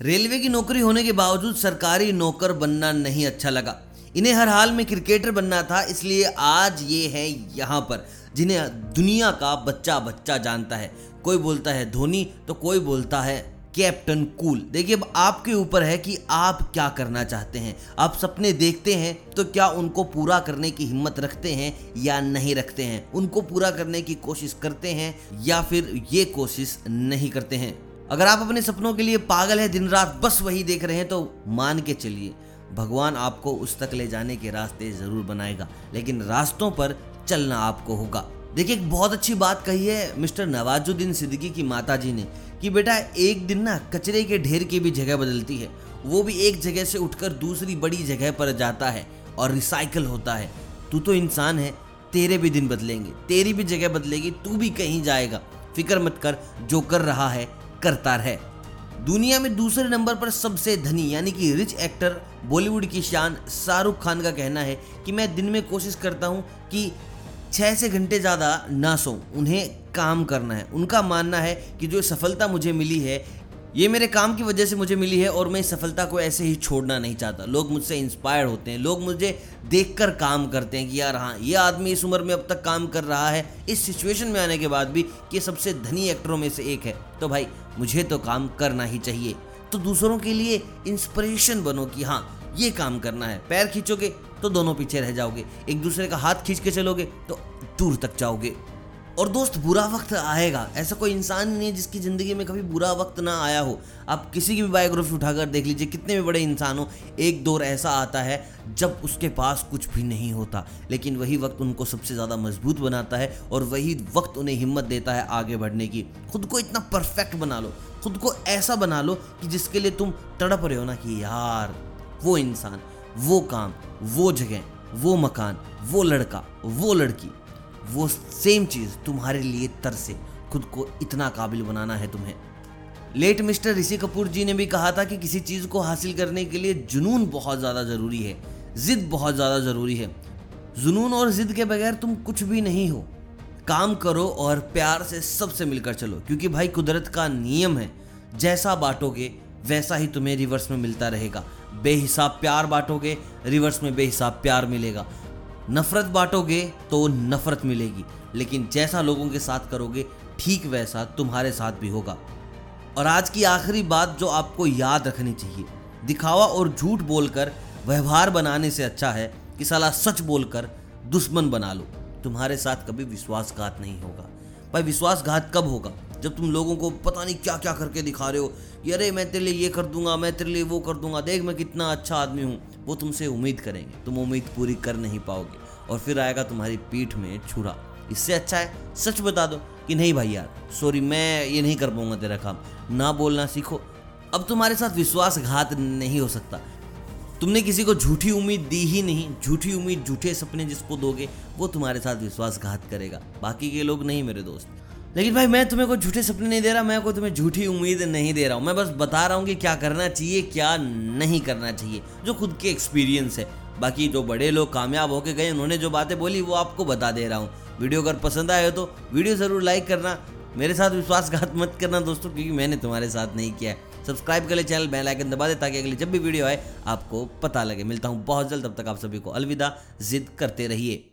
Railway की नौकरी होने के बावजूद सरकारी नौकर बनना नहीं अच्छा लगा। इन्हें हर हाल में क्रिकेटर बनना था, इसलिए आज ये है यहाँ पर, जिन्हें दुनिया का बच्चा बच्चा जानता है। कोई बोलता है धोनी तो कोई बोलता है कैप्टन कूल। देखिए, अब आपके ऊपर है कि आप क्या करना चाहते हैं। आप सपने देखते हैं तो क्या उनको पूरा करने की हिम्मत रखते हैं या नहीं रखते हैं? उनको पूरा करने की कोशिश करते हैं या फिर ये कोशिश नहीं करते हैं? अगर आप अपने सपनों के लिए पागल है दिन रात बस वही देख रहे हैं तो मान के चलिए। भगवान आपको उस तक ले जाने के रास्ते ज़रूर बनाएगा, लेकिन रास्तों पर चलना आपको होगा। देखिए, एक बहुत अच्छी बात कही है मिस्टर नवाजुद्दीन सिद्दीकी की माता जी ने कि बेटा, एक दिन ना कचरे के ढेर की भी जगह बदलती है। वो भी एक जगह से उठकर दूसरी बड़ी जगह पर जाता है और रिसाइकल होता है। तू तो इंसान है, तेरे भी दिन बदलेंगे, तेरी भी जगह बदलेगी, तू भी कहीं जाएगा। फ़िक्र मत कर, जो कर रहा है करता है। दुनिया में दूसरे नंबर पर सबसे धनी, यानी कि रिच एक्टर बॉलीवुड की शान शाहरुख खान का कहना है कि मैं दिन में कोशिश करता हूँ कि छः से घंटे ज़्यादा ना सो उन्हें काम करना है। उनका मानना है कि जो सफलता मुझे मिली है ये मेरे काम की वजह से मुझे मिली है और मैं इस सफलता को ऐसे ही छोड़ना नहीं चाहता। लोग मुझसे इंस्पायर होते हैं। लोग मुझे देखकर काम करते हैं कि यार हाँ ये आदमी इस उम्र में अब तक काम कर रहा है। इस सिचुएशन में आने के बाद भी कि सबसे धनी एक्टरों में से एक है। तो भाई, मुझे तो काम करना ही चाहिए। तो दूसरों के लिए इंस्पिरेशन बनो कि हाँ ये काम करना है। पैर खींचोगे तो दोनों पीछे रह जाओगे। एक दूसरे का हाथ खींच के चलोगे तो दूर तक जाओगे। और दोस्त, बुरा वक्त आएगा। ऐसा कोई इंसान नहीं है जिसकी ज़िंदगी में कभी बुरा वक्त ना आया हो। आप किसी की भी बायोग्राफी उठाकर देख लीजिए, कितने भी बड़े इंसान हो एक दौर ऐसा आता है जब उसके पास कुछ भी नहीं होता। लेकिन वही वक्त उनको सबसे ज़्यादा मज़बूत बनाता है और वही वक्त उन्हें हिम्मत देता है आगे बढ़ने की। खुद को इतना परफेक्ट बना लो, खुद को ऐसा बना लो कि जिसके लिए तुम तड़प रहे हो ना कि यार, वो इंसान, वो काम, वो जगह, वो मकान, वो लड़का, वो लड़की। वो सेम चीज़ तुम्हारे लिए तरसे, खुद को इतना काबिल बनाना है तुम्हें। लेट मिस्टर ऋषि कपूर जी ने भी कहा था कि किसी चीज़ को हासिल करने के लिए जुनून बहुत ज़्यादा ज़रूरी है, ज़िद बहुत ज़्यादा ज़रूरी है। जुनून और ज़िद के बगैर तुम कुछ भी नहीं हो। काम करो और प्यार से सबसे मिलकर चलो, क्योंकि भाई कुदरत का नियम है, जैसा बांटोगे, वैसा ही तुम्हें रिवर्स में मिलता रहेगा। बेहिसाब प्यार बांटोगे रिवर्स में बेहिसाब प्यार मिलेगा। नफरत बांटोगे तो नफरत मिलेगी, लेकिन जैसा लोगों के साथ करोगे, ठीक वैसा तुम्हारे साथ भी होगा। और आज की आखिरी बात जो आपको याद रखनी चाहिए, दिखावा और झूठ बोलकर व्यवहार बनाने से अच्छा है कि साला सच बोलकर दुश्मन बना लो। तुम्हारे साथ कभी विश्वासघात नहीं होगा। भाई विश्वासघात कब होगा? जब तुम लोगों को पता नहीं क्या क्या करके दिखा रहे हो, कि अरे मैं तेरे लिए ये कर दूँगा, मैं तेरे लिए वो कर दूँगा, देख मैं कितना अच्छा आदमी हूँ। वो तुमसे उम्मीद करेंगे। तुम उम्मीद पूरी कर नहीं पाओगे और फिर आएगा तुम्हारी पीठ में छुरा। इससे अच्छा है, सच बता दो कि नहीं भाई यार सॉरी मैं ये नहीं कर पाऊँगा तेरा काम। ना बोलना सीखो। अब तुम्हारे साथ विश्वासघात नहीं हो सकता। तुमने किसी को झूठी उम्मीद दी ही नहीं। झूठी उम्मीद, झूठे सपने जिसको दोगे, वो तुम्हारे साथ विश्वासघात करेगा। बाकी के लोग नहीं मेरे दोस्त। लेकिन भाई, मैं तुम्हें कोई झूठे सपने नहीं दे रहा, मैं कोई तुम्हें झूठी उम्मीद नहीं दे रहा हूँ। मैं बस बता रहा हूँ कि क्या करना चाहिए, क्या नहीं करना चाहिए, जो खुद के एक्सपीरियंस है। बाकी जो बड़े लोग कामयाब होके गए, उन्होंने जो बातें बोली, वो आपको बता दे रहा हूँ। वीडियो अगर पसंद आए तो वीडियो ज़रूर लाइक करना। मेरे साथ विश्वासघात मत करना दोस्तों, क्योंकि मैंने तुम्हारे साथ नहीं किया है। सब्सक्राइब कर ले चैनल बेल आइकन दबा दे ताकि अगली जब भी वीडियो आए, आपको पता लगे। मिलता हूँ बहुत जल्द, तब तक आप सभी को अलविदा, जिद करते रहिए।